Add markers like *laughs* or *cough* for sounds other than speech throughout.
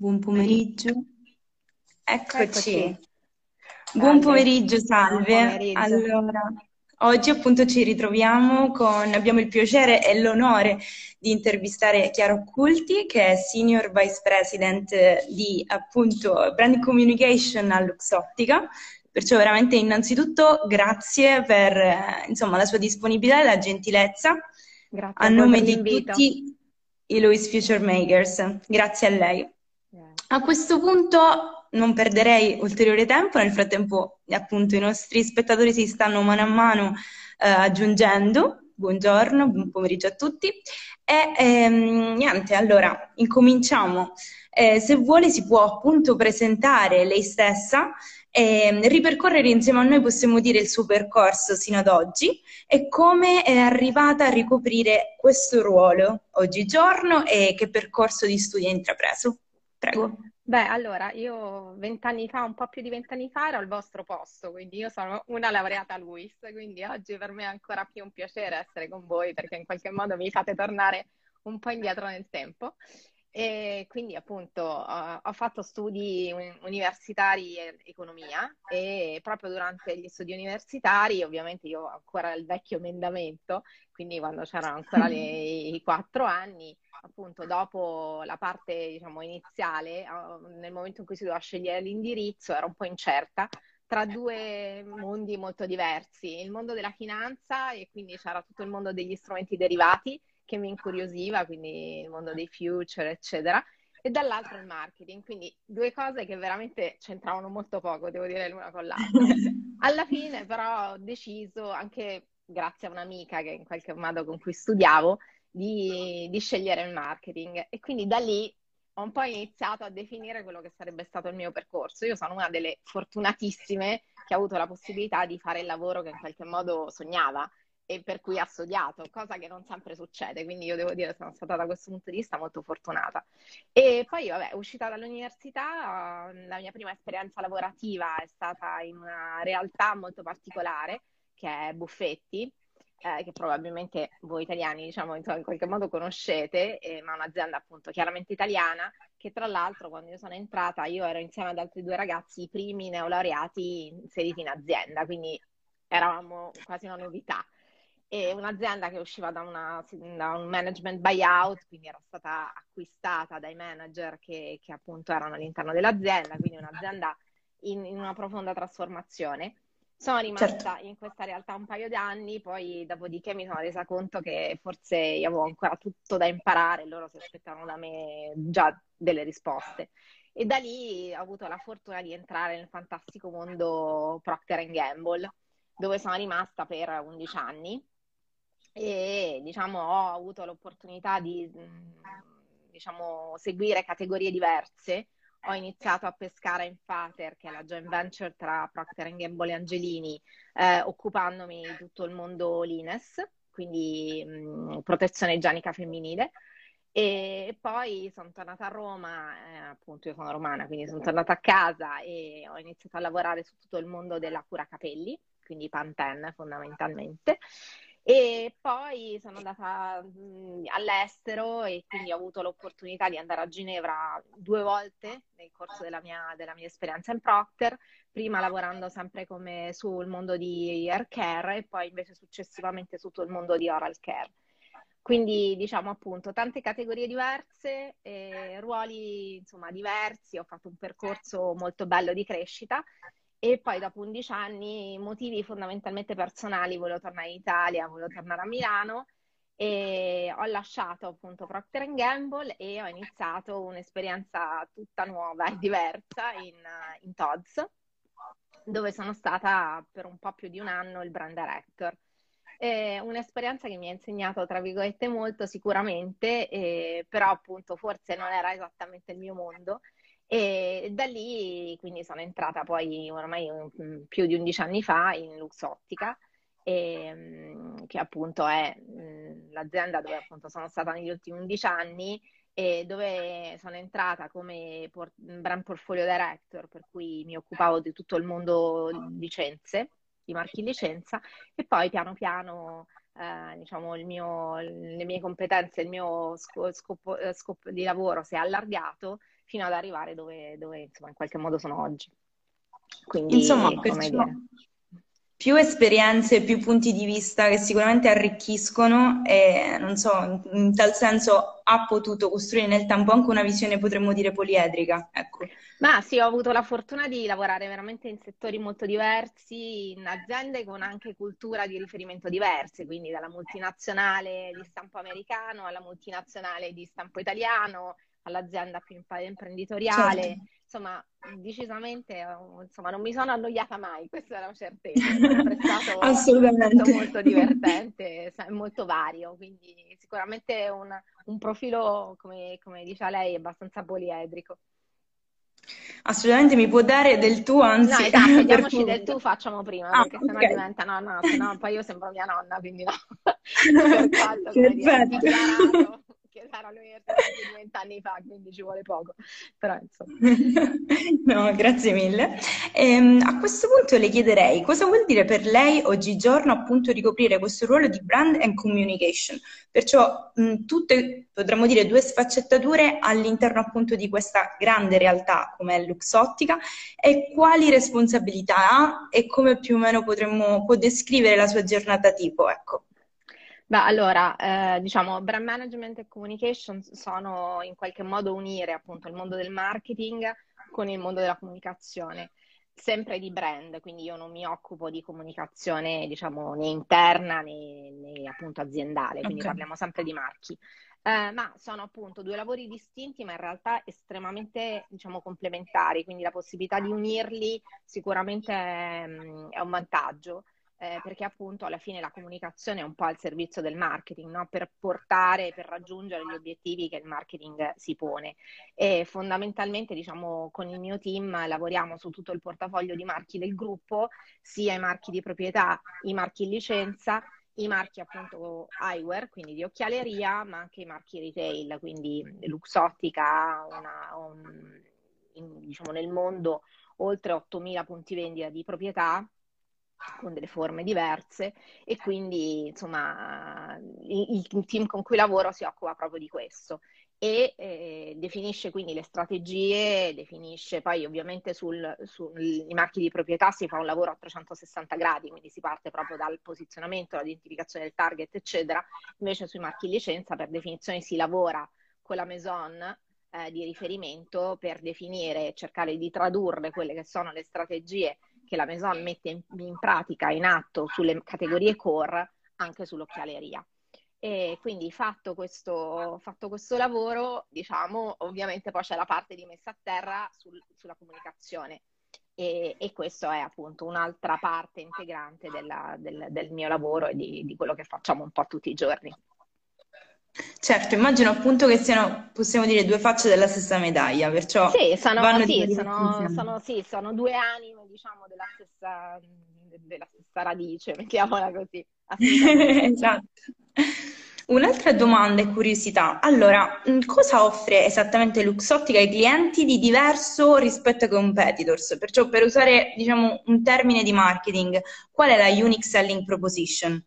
Buon pomeriggio. Eccoci. Eccoci. Buon pomeriggio, salve. Buon pomeriggio. Allora, oggi appunto ci ritroviamo con, abbiamo il piacere e l'onore di intervistare Chiara Occulti, che è Senior Vice President di appunto Brand Communication a Luxottica. Perciò veramente innanzitutto grazie per insomma, la sua disponibilità e la gentilezza grazie a, a nome di tutti i Louis Future Makers. Grazie a lei. A questo punto non perderei ulteriore tempo, nel frattempo appunto i nostri spettatori si stanno mano a mano eh, aggiungendo. Buongiorno, buon pomeriggio a tutti. E ehm, niente, allora incominciamo. Eh, se vuole si può appunto presentare lei stessa e ripercorrere insieme a noi, possiamo dire, il suo percorso sino ad oggi e come è arrivata a ricoprire questo ruolo oggigiorno e che percorso di studi ha intrapreso. Prego. Beh, allora, io vent'anni fa, un po' più di vent'anni fa, ero al vostro posto, quindi io sono una laureata LUIS, quindi oggi per me è ancora più un piacere essere con voi perché in qualche modo mi fate tornare un po' indietro nel tempo. E quindi appunto ho, ho fatto studi universitari e economia e proprio durante gli studi universitari, ovviamente io ho ancora il vecchio emendamento, quindi quando c'erano ancora le, *laughs* i quattro anni, appunto dopo la parte diciamo iniziale, nel momento in cui si doveva scegliere l'indirizzo, ero un po' incerta tra due mondi molto diversi, il mondo della finanza e quindi c'era tutto il mondo degli strumenti derivati che mi incuriosiva, quindi il mondo dei future, eccetera, e dall'altro il marketing, quindi due cose che veramente c'entravano molto poco, devo dire l'una con l'altra. *laughs* Alla fine però ho deciso, anche grazie a un'amica che in qualche modo con cui studiavo, di, di scegliere il marketing e quindi da lì ho un po' iniziato a definire quello che sarebbe stato il mio percorso. Io sono una delle fortunatissime che ha avuto la possibilità di fare il lavoro che in qualche modo sognava e per cui ha studiato, cosa che non sempre succede, quindi io devo dire che sono stata da questo punto di vista molto fortunata. E poi, vabbè, uscita dall'università, la mia prima esperienza lavorativa è stata in una realtà molto particolare, che è Buffetti, eh, che probabilmente voi italiani, diciamo, in, qualche modo conoscete, eh, ma un'azienda appunto chiaramente italiana, che tra l'altro quando io sono entrata, io ero insieme ad altri due ragazzi, i primi neolaureati inseriti in azienda, quindi eravamo quasi una novità e un'azienda che usciva da, una, da, un management buyout, quindi era stata acquistata dai manager che, che appunto erano all'interno dell'azienda, quindi un'azienda in, in una profonda trasformazione. Sono rimasta certo. in questa realtà un paio di anni, poi dopodiché mi sono resa conto che forse io avevo ancora tutto da imparare, loro si aspettavano da me già delle risposte. E da lì ho avuto la fortuna di entrare nel fantastico mondo Procter Gamble, dove sono rimasta per 11 anni e diciamo, ho avuto l'opportunità di diciamo, seguire categorie diverse. Ho iniziato a pescare in Fater, che è la joint venture tra Procter Gamble e Angelini, eh, occupandomi di tutto il mondo Lines, quindi mh, protezione igienica femminile. E poi sono tornata a Roma, eh, appunto io sono romana, quindi sono tornata a casa e ho iniziato a lavorare su tutto il mondo della cura capelli, quindi Pantene fondamentalmente. E poi sono andata mh, all'estero e quindi ho avuto l'opportunità di andare a Ginevra due volte nel corso della mia, della mia esperienza in Procter, prima lavorando sempre come sul mondo di hair care e poi invece successivamente su tutto il mondo di oral care. Quindi diciamo appunto tante categorie diverse, eh, ruoli insomma diversi, ho fatto un percorso molto bello di crescita e poi dopo 11 anni, motivi fondamentalmente personali, volevo tornare in Italia, volevo tornare a Milano e ho lasciato appunto Procter Gamble e ho iniziato un'esperienza tutta nuova e diversa in, in Tod's, dove sono stata per un po' più di un anno il brand director. È un'esperienza che mi ha insegnato, tra virgolette, molto sicuramente, eh, però appunto forse non era esattamente il mio mondo e da lì quindi sono entrata poi ormai mm, più di 11 anni fa in Luxottica, e, mm, che appunto è mm, l'azienda dove appunto sono stata negli ultimi 11 anni e dove sono entrata come por- brand portfolio director, per cui mi occupavo di tutto il mondo licenze, di marchi licenza, e poi piano piano eh, diciamo, mio, le mie competenze, il mio scopo, scopo, scopo di lavoro si è allargato fino ad arrivare dove, dove insomma, in qualche modo sono oggi. Quindi, insomma, più esperienze, più punti di vista che sicuramente arricchiscono e non so, in tal senso ha potuto costruire nel tempo anche una visione, potremmo dire, poliedrica. Ecco. Ma sì, ho avuto la fortuna di lavorare veramente in settori molto diversi, in aziende con anche cultura di riferimento diverse, quindi dalla multinazionale di stampo americano alla multinazionale di stampo italiano, all'azienda più imprenditoriale. Certo insomma, decisamente insomma, non mi sono annoiata mai, *laughs* questa è la certezza. È stato *laughs* Assolutamente. molto, molto divertente molto vario, quindi sicuramente un, un profilo, come, come dice lei, abbastanza poliedrico. Assolutamente mi può dare del tu, anzi... No, esatto, *laughs* diamoci del tu, facciamo prima, ah, perché okay. sennò diventa no, no, sennò poi io sembro mia nonna, quindi no. Perfetto che sarà l'università di vent'anni fa, quindi ci vuole poco. Però insomma. *laughs* no, grazie mille. Ehm, a questo punto le chiederei cosa vuol dire per lei oggigiorno appunto ricoprire questo ruolo di brand and communication, perciò mh, tutte, potremmo dire, due sfaccettature all'interno appunto di questa grande realtà come è Luxottica e quali responsabilità ha e come più o meno potremmo, può descrivere la sua giornata tipo, ecco. Beh, allora, eh, diciamo, brand management e communication sono in qualche modo unire appunto il mondo del marketing con il mondo della comunicazione, sempre di brand, quindi io non mi occupo di comunicazione, diciamo, né interna né, né appunto aziendale, quindi okay. parliamo sempre di marchi. Eh, ma sono appunto due lavori distinti, ma in realtà estremamente, diciamo, complementari, quindi la possibilità di unirli sicuramente è, è un vantaggio eh, perché appunto alla fine la comunicazione è un po' al servizio del marketing, no? per portare, per raggiungere gli obiettivi che il marketing si pone. E fondamentalmente, diciamo, con il mio team lavoriamo su tutto il portafoglio di marchi del gruppo, sia i marchi di proprietà, i marchi in licenza, i marchi appunto eyewear, quindi di occhialeria, ma anche i marchi retail, quindi Luxottica, una, un, diciamo nel mondo oltre 8.000 punti vendita di proprietà con delle forme diverse e quindi insomma il, il, team con cui lavoro si occupa proprio di questo e eh, definisce quindi le strategie, definisce poi ovviamente sui marchi di proprietà si fa un lavoro a 360 gradi, quindi si parte proprio dal posizionamento, l'identificazione del target eccetera, invece sui marchi licenza per definizione si lavora con la maison eh, di riferimento per definire cercare di tradurre quelle che sono le strategie che la Maison mette in, in pratica, in atto sulle categorie core anche sull'occhialeria. E quindi fatto questo, fatto questo lavoro, diciamo, ovviamente poi c'è la parte di messa a terra sul, sulla comunicazione. E, e questo è appunto un'altra parte integrante della, del, del, mio lavoro e di, di quello che facciamo un po' tutti i giorni. Certo, immagino appunto che siano, possiamo dire, due facce della stessa medaglia, perciò sì, sono, sì, sono, sono, sì, sono due anime, diciamo, della stessa, della stessa radice, mettiamola così. *laughs* esatto. Un'altra domanda e curiosità. Allora, cosa offre esattamente Luxottica ai clienti di diverso rispetto ai competitors? Perciò, per usare, diciamo, un termine di marketing, qual è la unique selling proposition?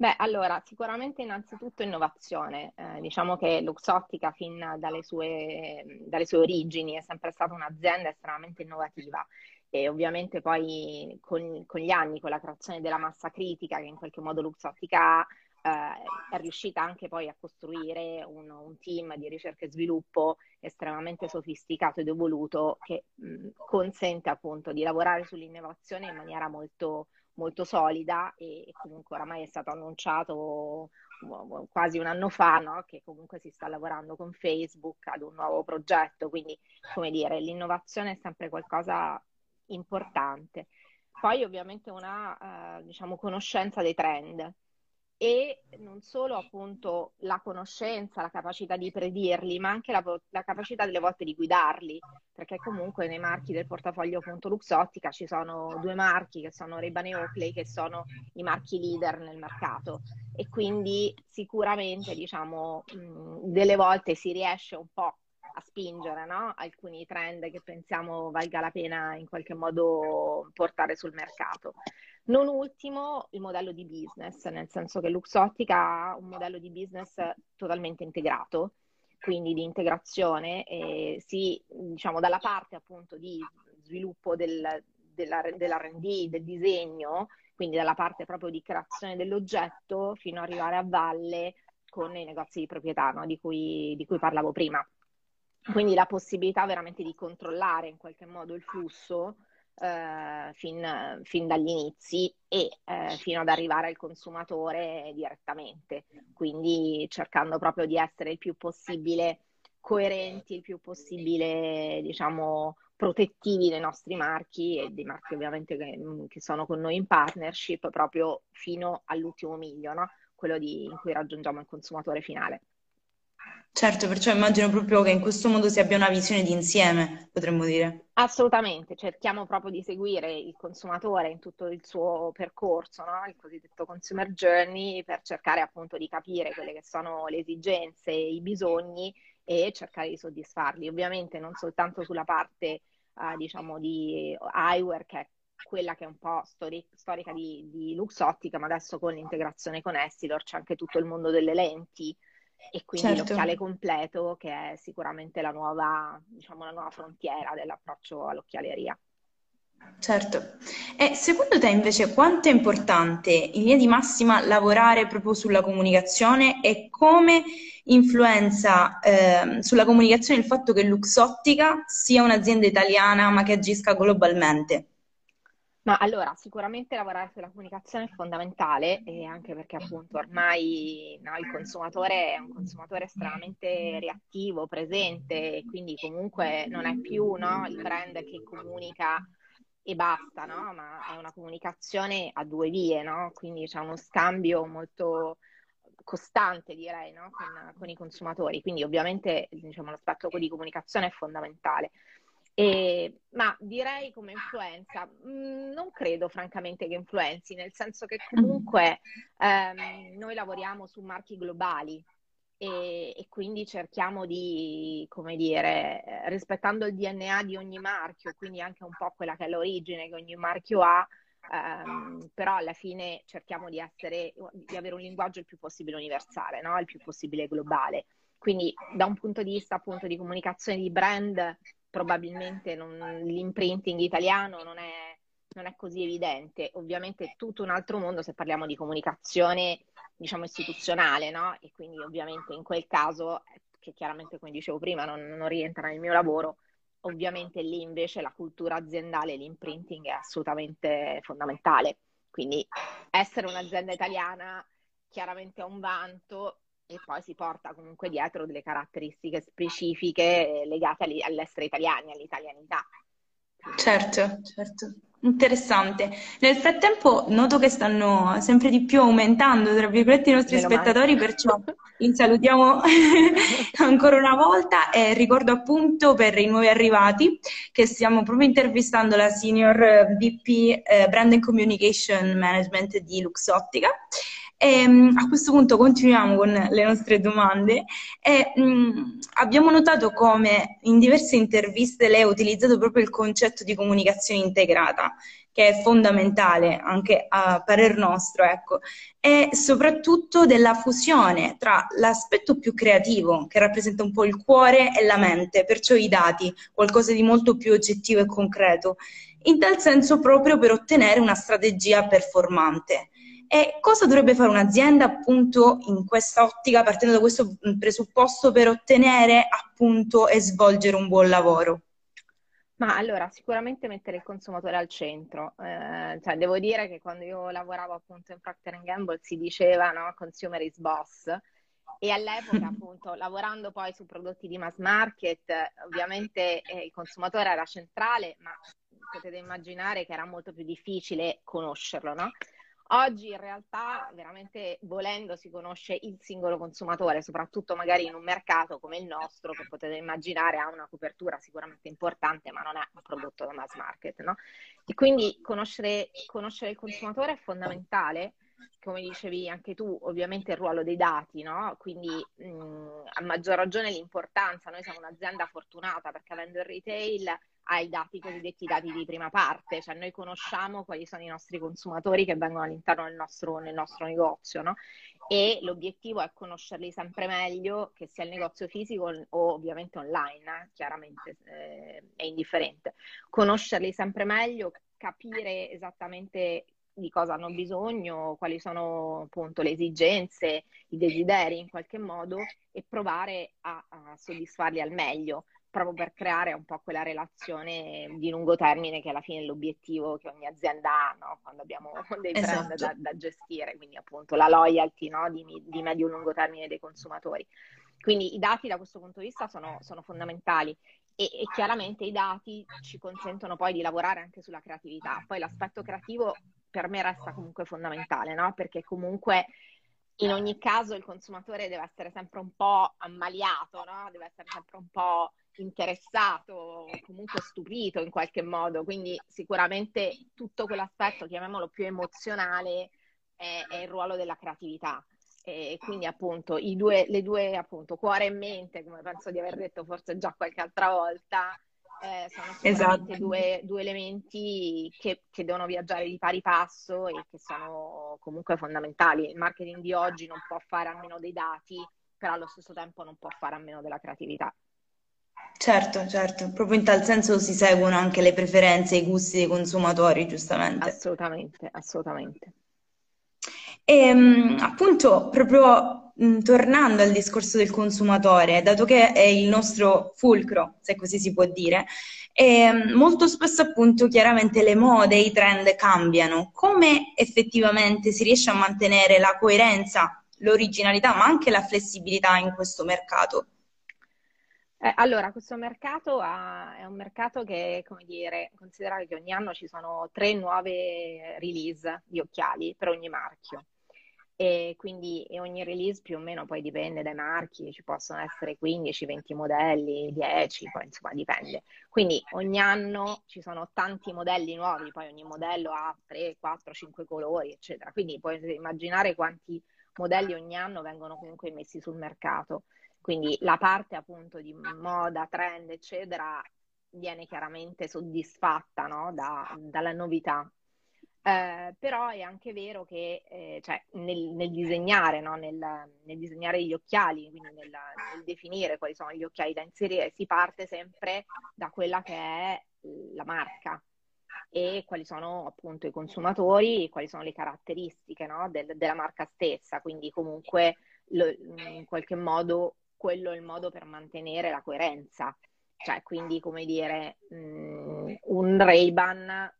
Beh, allora, sicuramente innanzitutto innovazione. Eh, diciamo che Luxottica fin dalle sue, dalle sue, origini è sempre stata un'azienda estremamente innovativa e ovviamente poi con, con, gli anni, con la creazione della massa critica che in qualche modo Luxottica ha, eh, è riuscita anche poi a costruire un, un, team di ricerca e sviluppo estremamente sofisticato ed evoluto che mh, consente appunto di lavorare sull'innovazione in maniera molto molto solida e, comunque oramai è stato annunciato quasi un anno fa no? che comunque si sta lavorando con Facebook ad un nuovo progetto, quindi come dire, l'innovazione è sempre qualcosa importante. Poi ovviamente una eh, diciamo, conoscenza dei trend e non solo appunto la conoscenza, la capacità di predirli, ma anche la, la, capacità delle volte di guidarli, perché comunque nei marchi del portafoglio appunto Luxottica ci sono due marchi che sono Ray-Ban e Oakley che sono i marchi leader nel mercato e quindi sicuramente diciamo mh, delle volte si riesce un po' a spingere no? alcuni trend che pensiamo valga la pena in qualche modo portare sul mercato. Non ultimo il modello di business, nel senso che Luxottica ha un modello di business totalmente integrato, quindi di integrazione, eh, sì, diciamo dalla parte appunto di sviluppo del, della, dell'R&D, del disegno, quindi dalla parte proprio di creazione dell'oggetto fino ad arrivare a valle con i negozi di proprietà no? di, cui, di cui parlavo prima. Quindi la possibilità veramente di controllare in qualche modo il flusso eh, fin, fin, dagli inizi e eh, fino ad arrivare al consumatore direttamente, quindi cercando proprio di essere il più possibile coerenti, il più possibile, diciamo, protettivi dei nostri marchi e dei marchi ovviamente che, che sono con noi in partnership proprio fino all'ultimo miglio, no? quello di, in cui raggiungiamo il consumatore finale. Certo, perciò immagino proprio che in questo modo si abbia una visione di insieme, potremmo dire. Assolutamente, cerchiamo proprio di seguire il consumatore in tutto il suo percorso, no? il cosiddetto consumer journey, per cercare appunto di capire quelle che sono le esigenze, i bisogni e cercare di soddisfarli. Ovviamente non soltanto sulla parte, uh, diciamo, di eyewear, che è quella che è un po' stori- storica di, di Luxottica, ma adesso con l'integrazione con Essilor c'è anche tutto il mondo delle lenti e quindi certo. l'occhiale completo che è sicuramente la nuova, diciamo, la nuova frontiera dell'approccio all'occhialeria. Certo. E secondo te invece quanto è importante in linea di massima lavorare proprio sulla comunicazione e come influenza eh, sulla comunicazione il fatto che Luxottica sia un'azienda italiana ma che agisca globalmente? Ma allora, sicuramente lavorare sulla comunicazione è fondamentale, e anche perché appunto ormai no, il consumatore è un consumatore estremamente reattivo, presente, quindi comunque non è più no, il brand che comunica e basta, no? ma è una comunicazione a due vie, quindi c'è uno scambio molto costante, direi, con, con, i consumatori. Quindi ovviamente diciamo, l'aspetto di comunicazione è fondamentale. E, ma direi come influenza, mm, non credo francamente che influenzi, nel senso che comunque ehm, noi lavoriamo su marchi globali e, e, quindi cerchiamo di, come dire, rispettando il DNA di ogni marchio, quindi anche un po' quella che è l'origine che ogni marchio ha, ehm, però alla fine cerchiamo di, essere, di avere un linguaggio il più possibile universale, no? il più possibile globale. Quindi da un punto di vista appunto di comunicazione di brand probabilmente non, l'imprinting italiano non è, non è, così evidente. Ovviamente è tutto un altro mondo se parliamo di comunicazione, diciamo, istituzionale, no? E quindi ovviamente in quel caso, che chiaramente come dicevo prima non, non rientra nel mio lavoro, ovviamente lì invece la cultura aziendale, l'imprinting è assolutamente fondamentale. Quindi essere un'azienda italiana chiaramente è un vanto, e poi si porta comunque dietro delle caratteristiche specifiche legate all'essere italiani, all'italianità. Certo, certo. Interessante. Nel frattempo noto che stanno sempre di più aumentando, tra virgolette, i nostri Meno spettatori, male. perciò *laughs* li salutiamo *laughs* ancora una volta e ricordo appunto per i nuovi arrivati che stiamo proprio intervistando la Senior VP eh, Brand and Communication Management di Luxottica e, ehm, a questo punto continuiamo con le nostre domande. E, mh, mm, abbiamo notato come in diverse interviste lei ha utilizzato proprio il concetto di comunicazione integrata, che è fondamentale anche a parer nostro, ecco, e soprattutto della fusione tra l'aspetto più creativo, che rappresenta un po' il cuore, e la mente, perciò i dati, qualcosa di molto più oggettivo e concreto, in tal senso proprio per ottenere una strategia performante. E cosa dovrebbe fare un'azienda appunto in questa ottica, partendo da questo presupposto, per ottenere appunto e svolgere un buon lavoro? Ma allora, sicuramente mettere il consumatore al centro. Eh, cioè, devo dire che quando io lavoravo appunto in Procter Gamble si diceva no, consumer is boss. E all'epoca, *laughs* appunto, lavorando poi su prodotti di mass market, ovviamente eh, il consumatore era centrale, ma potete immaginare che era molto più difficile conoscerlo, no? Oggi in realtà veramente volendo si conosce il singolo consumatore, soprattutto magari in un mercato come il nostro, che potete immaginare ha una copertura sicuramente importante, ma non è un prodotto da mass market, no? E quindi conoscere, conoscere il consumatore è fondamentale come dicevi anche tu, ovviamente il ruolo dei dati, no? Quindi mh, a maggior ragione l'importanza, noi siamo un'azienda fortunata perché avendo il retail ai dati cosiddetti dati di prima parte, cioè noi conosciamo quali sono i nostri consumatori che vengono all'interno del nostro, nel nostro negozio, no? e l'obiettivo è conoscerli sempre meglio, che sia il negozio fisico o ovviamente online, eh, chiaramente eh, è indifferente. Conoscerli sempre meglio, capire esattamente di cosa hanno bisogno, quali sono appunto le esigenze, i desideri in qualche modo e provare a, a soddisfarli al meglio proprio per creare un po' quella relazione di lungo termine che alla fine è l'obiettivo che ogni azienda ha no? quando abbiamo *laughs* dei brand esatto. da, da, gestire, quindi appunto la loyalty no? di, di medio-lungo termine dei consumatori. Quindi i dati da questo punto di vista sono, sono fondamentali e, e, chiaramente i dati ci consentono poi di lavorare anche sulla creatività. Poi l'aspetto creativo per me resta comunque fondamentale, no? perché comunque in ogni caso il consumatore deve essere sempre un po' ammaliato, no? deve essere sempre un po' interessato, comunque stupito in qualche modo, quindi sicuramente tutto quell'aspetto, chiamiamolo più emozionale, è, è il ruolo della creatività. E quindi appunto i due, le due appunto cuore e mente, come penso di aver detto forse già qualche altra volta, eh, sono sicuramente esatto. due, due, elementi che, che, devono viaggiare di pari passo e che sono comunque fondamentali. Il marketing di oggi non può fare a meno dei dati, però allo stesso tempo non può fare a meno della creatività. Certo, certo, proprio in tal senso si seguono anche le preferenze e i gusti dei consumatori, giustamente. Assolutamente, assolutamente. E ehm, appunto, proprio tornando al discorso del consumatore, dato che è il nostro fulcro, se così si può dire, ehm, molto spesso appunto chiaramente le mode, i trend cambiano. Come effettivamente si riesce a mantenere la coerenza, l'originalità, ma anche la flessibilità in questo mercato? Eh, allora, questo mercato ha, è un mercato che, come dire, considerate che ogni anno ci sono tre nuove release di occhiali per ogni marchio. E quindi ogni release più o meno poi dipende dai marchi, ci possono essere 15-20 modelli, 10, poi insomma dipende. Quindi ogni anno ci sono tanti modelli nuovi, poi ogni modello ha 3, 4, 5 colori, eccetera. Quindi puoi immaginare quanti modelli ogni anno vengono comunque messi sul mercato. Quindi la parte appunto di moda, trend, eccetera, viene chiaramente soddisfatta no? da, dalla novità. Eh, però è anche vero che eh, cioè, nel, nel, disegnare, no? nel, nel, disegnare gli occhiali, quindi nel, nel, definire quali sono gli occhiali da inserire, si parte sempre da quella che è la marca e quali sono appunto i consumatori, quali sono le caratteristiche no? Del, della marca stessa. Quindi comunque lo, in qualche modo quello è il modo per mantenere la coerenza. Cioè, quindi, come dire, mh, mm, un Ray-Ban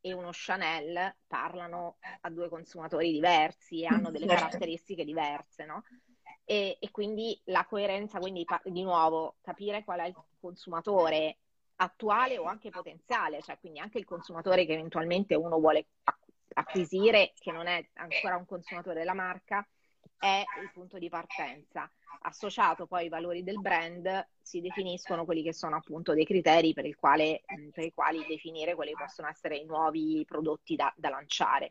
e uno Chanel parlano a due consumatori diversi e hanno delle *laughs* certo. caratteristiche diverse, no? E, e, quindi la coerenza, quindi di nuovo capire qual è il consumatore attuale o anche potenziale, cioè quindi anche il consumatore che eventualmente uno vuole acquisire, che non è ancora un consumatore della marca, è il punto di partenza. Associato poi ai valori del brand si definiscono quelli che sono appunto dei criteri per, quale, per i quali definire quali possono essere i nuovi prodotti da, da lanciare.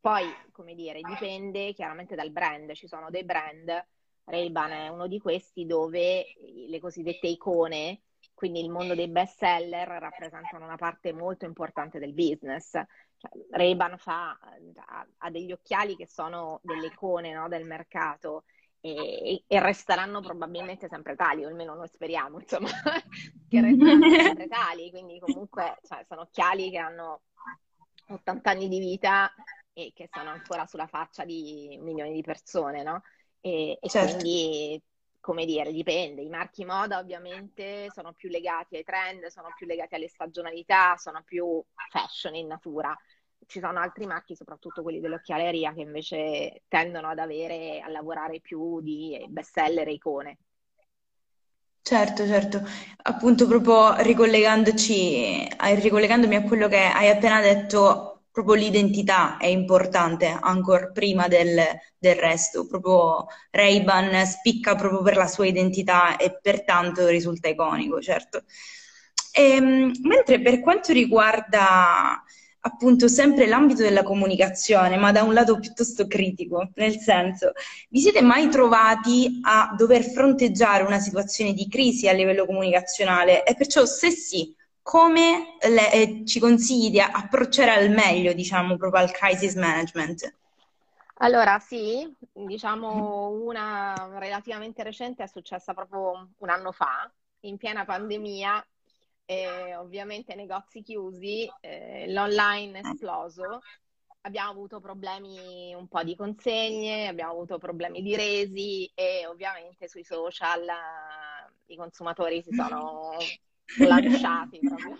Poi, come dire, dipende chiaramente dal brand. Ci sono dei brand, Ray-Ban è uno di questi, dove le cosiddette icone, quindi il mondo dei best seller, rappresentano una parte molto importante del business. Cioè, Ray-Ban fa, ha, ha, degli occhiali che sono delle icone no, del mercato e, e, resteranno probabilmente sempre tali, o almeno noi speriamo, insomma, *laughs* che resteranno *laughs* sempre tali. Quindi comunque cioè, sono occhiali che hanno 80 anni di vita e che sono ancora sulla faccia di milioni di persone, no? E, e certo. quindi come dire, dipende. I marchi moda ovviamente sono più legati ai trend, sono più legati alle stagionalità, sono più fashion in natura. Ci sono altri marchi, soprattutto quelli dell'occhialeria, che invece tendono ad avere, a lavorare più di bestseller e icone. Certo, certo, appunto proprio ricollegandoci, ricollegandomi a quello che hai appena detto, proprio l'identità è importante ancora prima del, del resto. Proprio Ray-Ban spicca proprio per la sua identità e pertanto risulta iconico, certo. E, ehm, mentre per quanto riguarda appunto sempre l'ambito della comunicazione, ma da un lato piuttosto critico, nel senso, vi siete mai trovati a dover fronteggiare una situazione di crisi a livello comunicazionale? E perciò se sì, come le, eh, ci consigli di approcciare al meglio, diciamo, proprio al crisis management? Allora, sì, diciamo una relativamente recente è successa proprio un anno fa, in piena pandemia, e ovviamente negozi chiusi, eh, l'online è esploso, abbiamo avuto problemi un po' di consegne, abbiamo avuto problemi di resi e ovviamente sui social eh, i consumatori si sono 我拉个傻逼，朋友。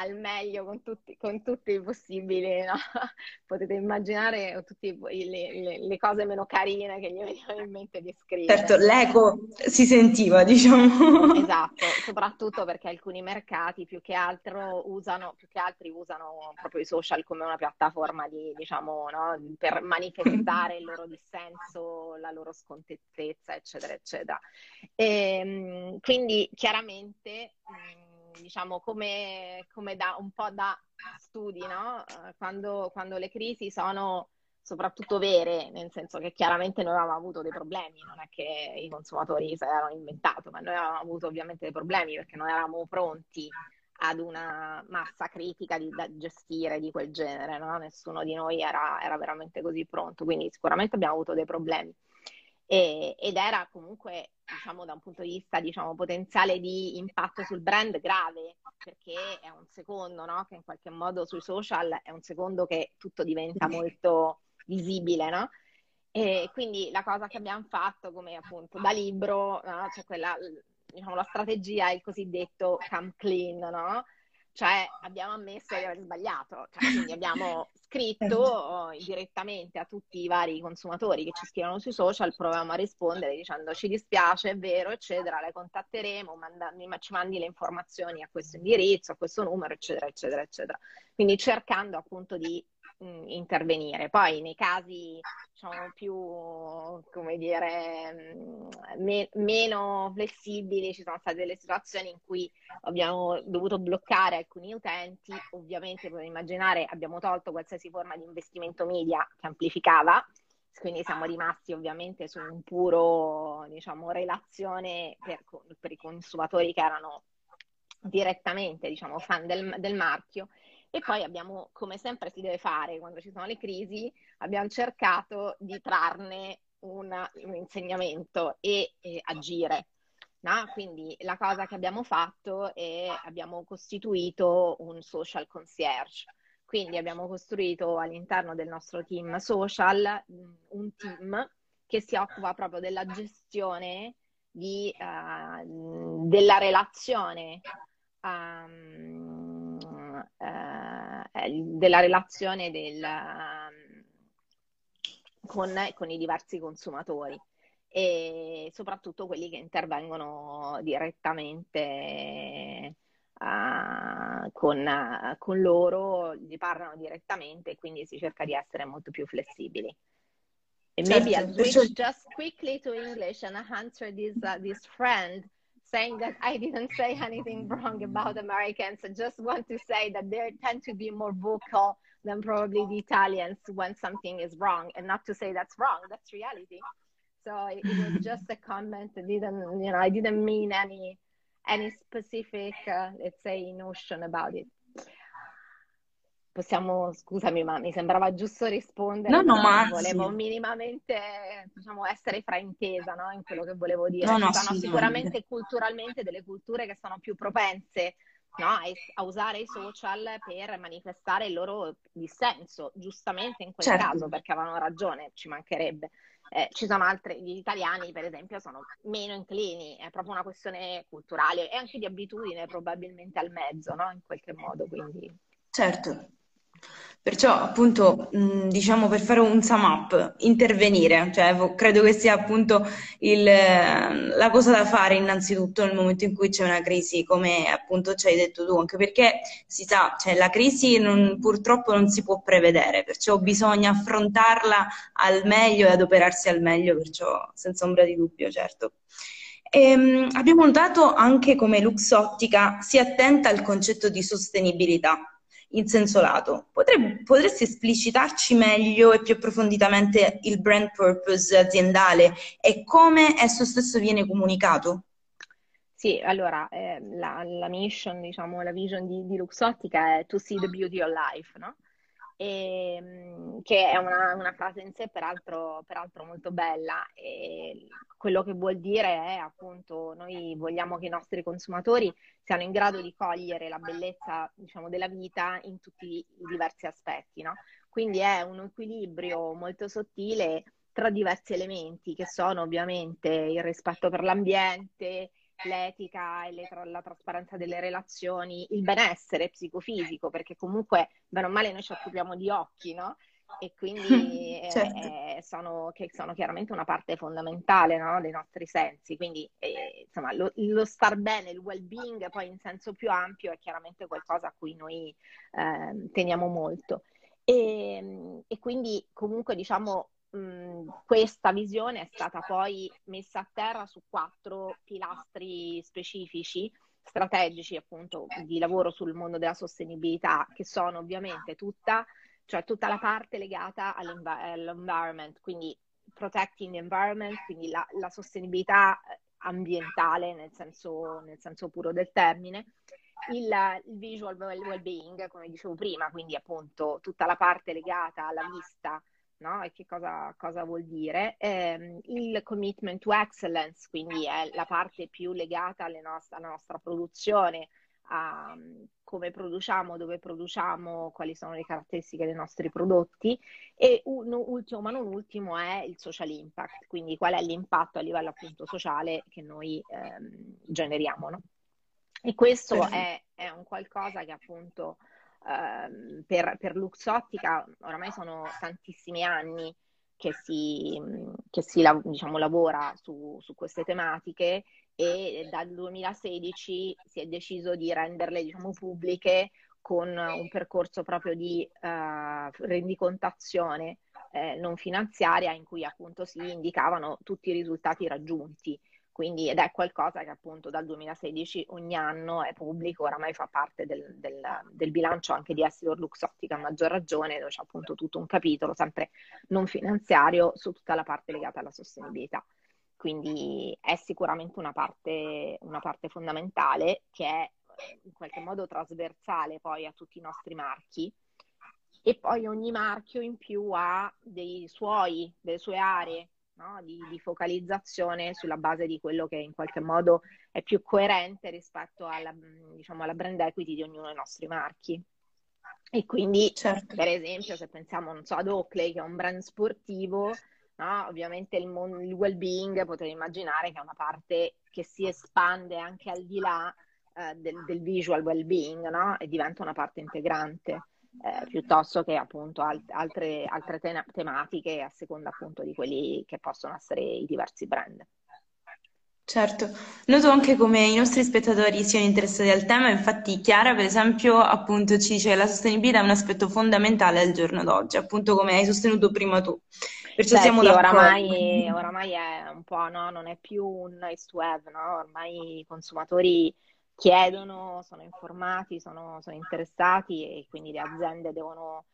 Al meglio con tutti, con tutti i possibili, no? *laughs* potete immaginare tutte le, le, cose meno carine che gli venivano in mente di scrivere. Certo, l'eco si sentiva, diciamo. Esatto, soprattutto perché alcuni mercati più che altro usano, più che altri usano proprio i social come una piattaforma di, diciamo, no? per manifestare il loro dissenso, la loro scontentezza, eccetera, eccetera. E, ehm, quindi chiaramente diciamo, come, come, da, un po' da studi, no? Eh, quando, quando le crisi sono soprattutto vere, nel senso che chiaramente noi avevamo avuto dei problemi, non è che i consumatori se l'erano inventato, ma noi avevamo avuto ovviamente dei problemi perché non eravamo pronti ad una massa critica di, da gestire di quel genere, no? nessuno di noi era, era veramente così pronto, quindi sicuramente abbiamo avuto dei problemi e, ed era comunque, diciamo, da un punto di vista, diciamo, potenziale di impatto sul brand grave, perché è un secondo, no? Che in qualche modo sui social è un secondo che tutto diventa molto visibile, no? E quindi la cosa che abbiamo fatto come appunto da libro, no? Cioè quella, diciamo, la strategia è il cosiddetto come clean, no? Cioè abbiamo ammesso di aver sbagliato, cioè, quindi abbiamo scritto direttamente a tutti i vari consumatori che ci scrivono sui social, proviamo a rispondere dicendo ci dispiace, è vero, eccetera, le contatteremo, manda, ci mandi le informazioni a questo indirizzo, a questo numero, eccetera, eccetera, eccetera. Quindi cercando appunto di intervenire. Poi nei casi diciamo, più, come dire, me- meno flessibili ci sono state delle situazioni in cui abbiamo dovuto bloccare alcuni utenti, ovviamente potete immaginare abbiamo tolto qualsiasi forma di investimento media che amplificava, quindi siamo rimasti ovviamente su un puro, diciamo, relazione per, per i consumatori che erano direttamente, diciamo, fan del, del marchio e poi abbiamo, come sempre si deve fare quando ci sono le crisi, abbiamo cercato di trarne una, un insegnamento e, e agire. No? Quindi la cosa che abbiamo fatto è abbiamo costituito un social concierge. Quindi abbiamo costruito all'interno del nostro team social un team che si occupa proprio della gestione di, uh, della relazione um, eh, della relazione del, con, con, i diversi consumatori e soprattutto quelli che intervengono direttamente uh, con, con, loro, gli parlano direttamente e quindi si cerca di essere molto più flessibili. And maybe I'll switch just quickly to English and answer this, uh, this friend saying that I didn't say anything wrong about Americans. I just want to say that they tend to be more vocal than probably the Italians when something is wrong, and not to say that's wrong. That's reality. So it, it was *laughs* just a comment. I didn't, you know, I didn't mean any any specific, uh, let's say, notion about it. Possiamo, scusami, ma mi sembrava giusto rispondere. No, no, ma volevo minimamente diciamo, essere fraintesa no? in quello che volevo dire. No, no, Ci sono sicuramente culturalmente delle culture che sono più propense no? a, a, usare i social per manifestare il loro dissenso, giustamente in quel certo. caso, perché avevano ragione, ci mancherebbe. Eh, ci sono altri, gli italiani per esempio sono meno inclini, è proprio una questione culturale e anche di abitudine probabilmente al mezzo, no? In qualche modo, quindi... Certo, Perciò, appunto, diciamo per fare un sum up, intervenire, cioè credo che sia appunto il, la cosa da fare innanzitutto nel momento in cui c'è una crisi, come appunto ci hai detto tu, anche perché si sa, cioè la crisi non, purtroppo non si può prevedere, perciò bisogna affrontarla al meglio e adoperarsi al meglio, perciò senza ombra di dubbio, certo. E, ehm, abbiamo notato anche come Luxottica sia attenta al concetto di sostenibilità in senso lato. Potrei, potresti esplicitarci meglio e più approfonditamente il brand purpose aziendale e come esso stesso viene comunicato? Sì, allora eh, la, la, mission, diciamo, la vision di, di Luxottica è to see the beauty of life, no? E, ehm, che è una, una, frase in sé peraltro, peraltro molto bella. E quello che vuol dire è appunto noi vogliamo che i nostri consumatori siano in grado di cogliere la bellezza diciamo, della vita in tutti i diversi aspetti. No? Quindi è un equilibrio molto sottile tra diversi elementi che sono ovviamente il rispetto per l'ambiente, l'etica e le, la trasparenza delle relazioni, il benessere psicofisico, perché comunque, bene o male, noi ci occupiamo di occhi, no? E quindi *laughs* certo. eh, sono, che sono chiaramente una parte fondamentale no? dei nostri sensi. Quindi, eh, insomma, lo, lo, star bene, il well-being, poi in senso più ampio, è chiaramente qualcosa a cui noi eh, teniamo molto. E, e quindi, comunque, diciamo, questa visione è stata poi messa a terra su quattro pilastri specifici strategici appunto di lavoro sul mondo della sostenibilità che sono ovviamente tutta, cioè tutta la parte legata all'environment, quindi protecting the environment, quindi la, la sostenibilità ambientale nel senso, nel senso, puro del termine, il, il visual well-being, come dicevo prima, quindi appunto tutta la parte legata alla vista, no? E che cosa, cosa vuol dire? Eh, il commitment to excellence, quindi è la parte più legata nost- alla nostra produzione, a come produciamo, dove produciamo, quali sono le caratteristiche dei nostri prodotti e un, ultimo ma non ultimo è il social impact, quindi qual è l'impatto a livello appunto sociale che noi ehm, generiamo. No? E questo è, è, un qualcosa che appunto Ehm, per, per Luxottica oramai sono tantissimi anni che si, che si diciamo, lavora su, su, queste tematiche e dal 2016 si è deciso di renderle diciamo, pubbliche con un percorso proprio di uh, rendicontazione eh, non finanziaria in cui appunto si indicavano tutti i risultati raggiunti. Quindi, ed è qualcosa che appunto dal 2016 ogni anno è pubblico, oramai fa parte del, del, del bilancio anche di Essilor Luxottica a maggior ragione, dove c'è appunto tutto un capitolo, sempre non finanziario, su tutta la parte legata alla sostenibilità. Quindi è sicuramente una parte, una parte fondamentale che è in qualche modo trasversale poi a tutti i nostri marchi e poi ogni marchio in più ha dei suoi, delle sue aree no? di, di, focalizzazione sulla base di quello che in qualche modo è più coerente rispetto alla, diciamo, alla brand equity di ognuno dei nostri marchi. E quindi, certo. per esempio, se pensiamo so, ad Oakley, che è un brand sportivo, no? ovviamente il, mon- il well-being potete immaginare che è una parte che si espande anche al di là eh, del, del, visual well-being no? e diventa una parte integrante eh, piuttosto che appunto alt- altre, altre te- tematiche a seconda appunto di quelli che possono essere i diversi brand. Certo, noto anche come i nostri spettatori siano interessati al tema, infatti Chiara per esempio appunto ci dice che la sostenibilità è un aspetto fondamentale al giorno d'oggi, appunto come hai sostenuto prima tu. Perciò Beh, siamo sì, oramai, oramai, è un po', no? Non è più un nice to have, no? Ormai i consumatori chiedono, sono informati, sono, sono interessati e quindi le aziende devono,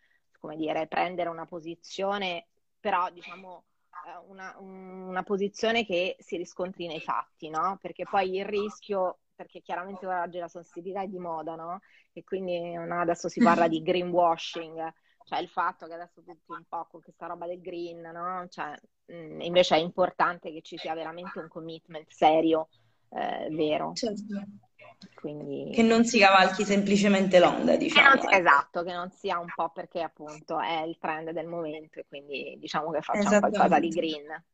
come dire, prendere una posizione, però diciamo eh, una, una, posizione che si riscontri nei fatti, no? Perché poi il rischio, perché chiaramente oggi la sostenibilità è di moda, no? E quindi no, adesso si parla di greenwashing, cioè il fatto che adesso tutti un po' con questa roba del green, no? Cioè, mh, invece è importante che ci sia veramente un commitment serio, eh, vero. Certo. Quindi... Che non si cavalchi semplicemente l'onda, diciamo. Che esatto, che non sia un po' perché appunto è il trend del momento e quindi diciamo che facciamo qualcosa di green.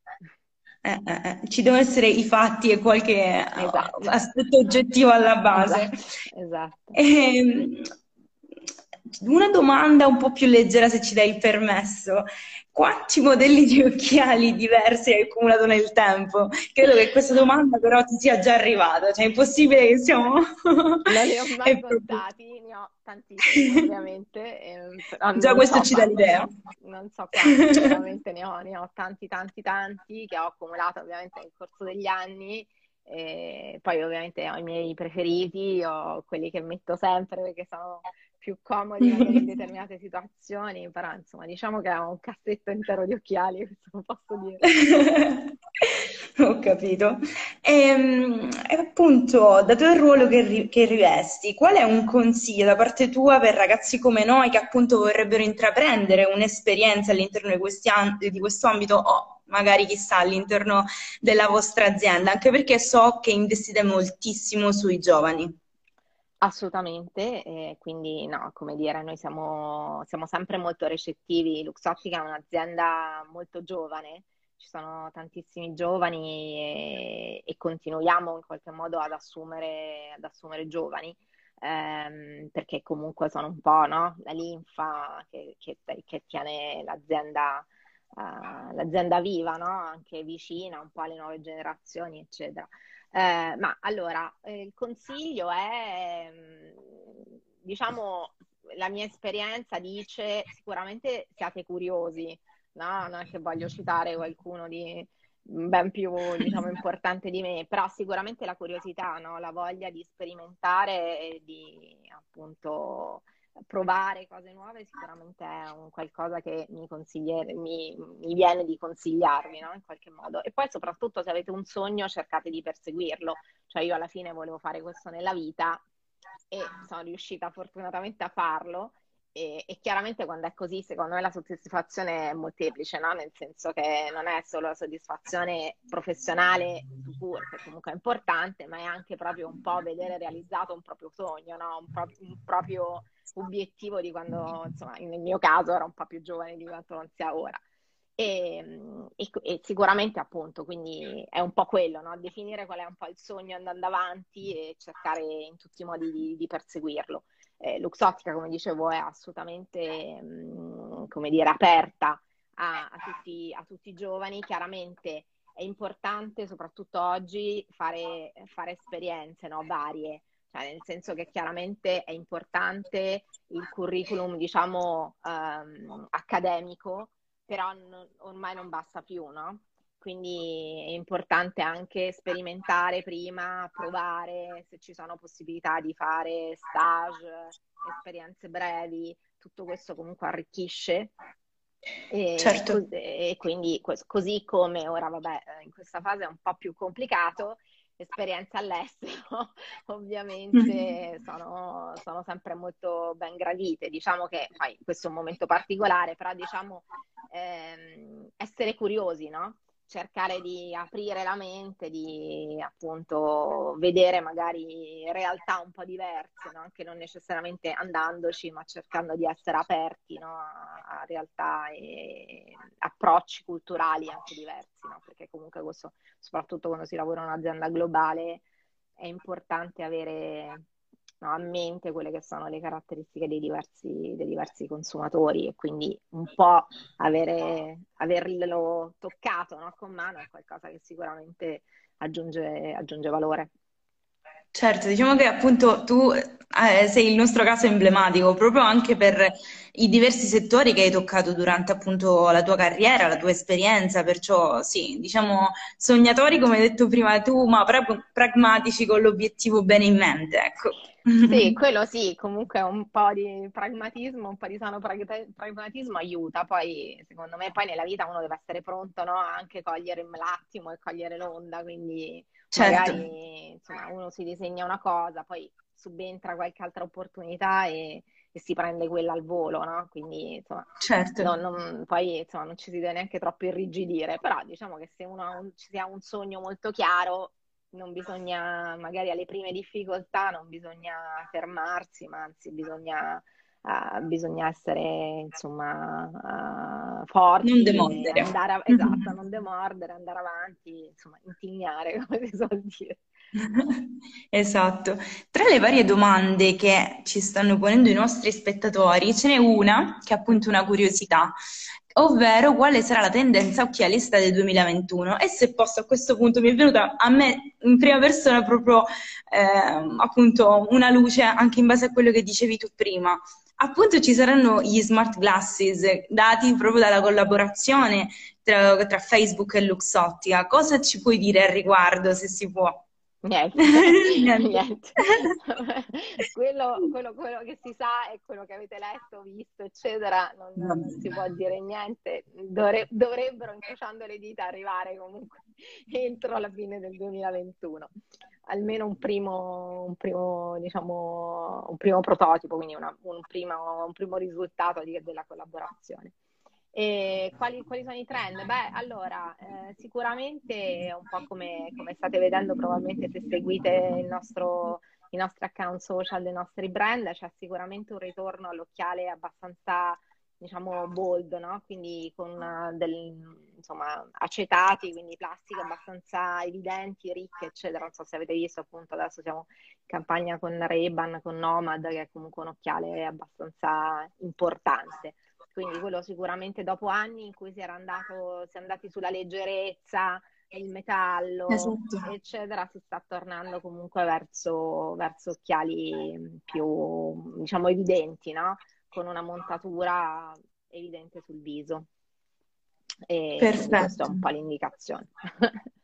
Eh, eh, eh. Ci devono essere i fatti e qualche esatto. aspetto oggettivo alla base. Esatto. esatto. E, ehm, una domanda un po' più leggera, se ci dai il permesso quanti modelli di occhiali diversi hai accumulato nel tempo? Credo che questa domanda però ti sia già arrivata, cioè è impossibile che siamo... *laughs* Non li ho mai contati, ne ho tantissimi *laughs* ovviamente. Eh, già questo so ci dà l'idea. Non so quanti, *laughs* veramente ne ho, ne ho tanti tanti tanti che ho accumulato ovviamente nel corso degli anni. E poi ovviamente ho i miei preferiti, ho quelli che metto sempre perché sono più comodi in determinate situazioni, però insomma diciamo che ho un cassetto intero di occhiali, *laughs* questo lo posso dire. *laughs* Ho capito. E, ehm, e, appunto, dato il ruolo che, ri- che, rivesti, qual è un consiglio da parte tua per ragazzi come noi che appunto vorrebbero intraprendere un'esperienza all'interno di, an- di questo ambito o magari chissà all'interno della vostra azienda? Anche perché so che investite moltissimo sui giovani. Assolutamente, eh, quindi no, come dire, noi siamo, siamo sempre molto recettivi. Luxottica è un'azienda molto giovane, ci sono tantissimi giovani e, e continuiamo in qualche modo ad assumere, ad assumere giovani. Ehm, perché comunque sono un po' no? la linfa che, che, che tiene l'azienda, uh, l'azienda viva, no? anche vicina un po' alle nuove generazioni, eccetera. Eh, ma allora, eh, il consiglio è, mm, diciamo, la mia esperienza dice sicuramente siate curiosi, no? Non è che voglio citare qualcuno di ben più, diciamo, *laughs* importante di me, però sicuramente la curiosità, no? La voglia di sperimentare e di, appunto, provare cose nuove sicuramente è un qualcosa che mi, mi, mi viene di consigliarvi no? in qualche modo. E poi soprattutto se avete un sogno cercate di perseguirlo. Cioè io alla fine volevo fare questo nella vita e sono riuscita fortunatamente a farlo e, e, chiaramente quando è così, secondo me la soddisfazione è molteplice, no? nel senso che non è solo la soddisfazione professionale, che comunque è importante, ma è anche proprio un po' vedere realizzato un proprio sogno, no? un, pro- un, proprio obiettivo di quando, insomma, nel mio caso ero un po' più giovane di quanto non sia ora. E, e, e, sicuramente appunto, quindi è un po' quello, no? definire qual è un po' il sogno andando avanti e cercare in tutti i modi di, di perseguirlo eh, Luxottica, come dicevo, è assolutamente, mh, mm, come dire, aperta a, a, tutti, a, tutti, i giovani. Chiaramente è importante, soprattutto oggi, fare, fare esperienze no? varie. Cioè, nel senso che chiaramente è importante il curriculum, diciamo, um, accademico, però non, ormai non basta più, no? quindi è importante anche sperimentare prima, provare se ci sono possibilità di fare stage, esperienze brevi, tutto questo comunque arricchisce. E, certo. e quindi così come ora, vabbè, in questa fase è un po' più complicato, esperienze all'estero *laughs* ovviamente *laughs* sono, sono, sempre molto ben gradite. Diciamo che poi questo è un momento particolare, però diciamo ehm, essere curiosi, no? Cercare di aprire la mente, di appunto vedere magari realtà un po' diverse, no? anche non necessariamente andandoci, ma cercando di essere aperti no? a, realtà e approcci culturali anche diversi, no? perché comunque questo, soprattutto quando si lavora in un'azienda globale, è importante avere no, a mente quelle che sono le caratteristiche dei diversi, dei diversi consumatori e quindi un po' avere, averlo toccato no, con mano è qualcosa che sicuramente aggiunge, aggiunge valore. Certo, diciamo che appunto tu eh, sei il nostro caso emblematico proprio anche per i diversi settori che hai toccato durante appunto la tua carriera, la tua esperienza, perciò sì, diciamo sognatori come hai detto prima tu, ma pra- pragmatici con l'obiettivo bene in mente, ecco. Sì, *laughs* quello sì, comunque un po' di pragmatismo, un po' di sano pragmatismo aiuta, poi secondo me poi nella vita uno deve essere pronto no? anche cogliere l'attimo e cogliere l'onda, quindi certo. magari insomma, uno si disegna una cosa, poi subentra qualche altra opportunità e, e si prende quella al volo, no? Quindi insomma, certo. non, non, poi insomma, non ci si deve neanche troppo irrigidire, però diciamo che se uno ha un, si ha un sogno molto chiaro non bisogna, magari alle prime difficoltà, non bisogna fermarsi, ma anzi bisogna, uh, bisogna essere insomma uh, forti. Non demordere. Andare a, esatto, non demordere, andare avanti, insomma, intignare, *laughs* come si suol dire. *laughs* Esatto. Tra le varie domande che ci stanno ponendo i nostri spettatori, ce n'è una che è appunto una curiosità ovvero quale sarà la tendenza occhialista del 2021 e se posso a questo punto mi è venuta a me in prima persona proprio eh, appunto una luce anche in base a quello che dicevi tu prima. Appunto ci saranno gli smart glasses dati proprio dalla collaborazione tra, tra Facebook e Luxottica. Cosa ci puoi dire al riguardo se si può? *laughs* Niente, niente. *laughs* quello, quello, quello, che si sa è quello che avete letto, visto, eccetera, non, non si può dire niente. Dovre, dovrebbero, incrociando le dita, arrivare comunque *laughs* entro la fine del 2021. Almeno un primo, un primo, diciamo, un primo prototipo, quindi una, un, primo, un, primo, risultato di, della collaborazione. E quali, quali, sono i trend? Beh, allora, eh, sicuramente un po' come, come, state vedendo, probabilmente se seguite nostro, i nostri account social dei nostri brand, c'è sicuramente un ritorno all'occhiale abbastanza diciamo bold, no? quindi con uh, del, insomma, acetati, quindi plastiche abbastanza evidenti, ricche, eccetera. Non so se avete visto, appunto, adesso siamo in campagna con Ray-Ban, con Nomad, che è comunque un occhiale abbastanza importante. Quindi quello sicuramente dopo anni in cui si era andato, si è andati sulla leggerezza, il metallo, esatto. eccetera, si sta tornando comunque verso, verso occhiali più, diciamo, evidenti, no? con una montatura evidente sul viso. E Perfetto. Questa è un po' l'indicazione. *laughs*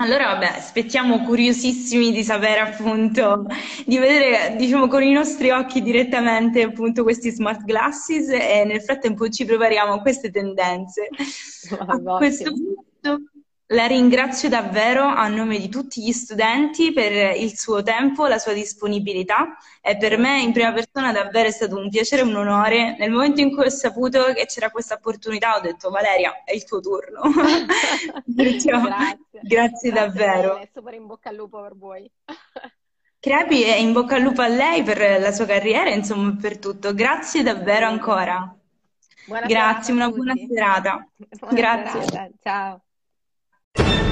Allora, vabbè, aspettiamo curiosissimi di sapere appunto, di vedere, diciamo, con i nostri occhi direttamente appunto questi smart glasses e nel frattempo ci prepariamo a queste tendenze. a questo punto la ringrazio davvero a nome di tutti gli studenti per il suo tempo, la sua disponibilità e per me in prima persona davvero è stato un piacere e un onore. Nel momento in cui ho saputo che c'era questa opportunità ho detto Valeria, è il tuo turno. *laughs* Perciò, grazie. grazie davvero. È super in bocca al lupo per voi. *laughs* Crepi e in bocca al lupo a lei per la sua carriera, insomma per tutto. Grazie davvero ancora. Buona grazie, una buona serata. Buona grazie. Serata. Ciao. you *laughs*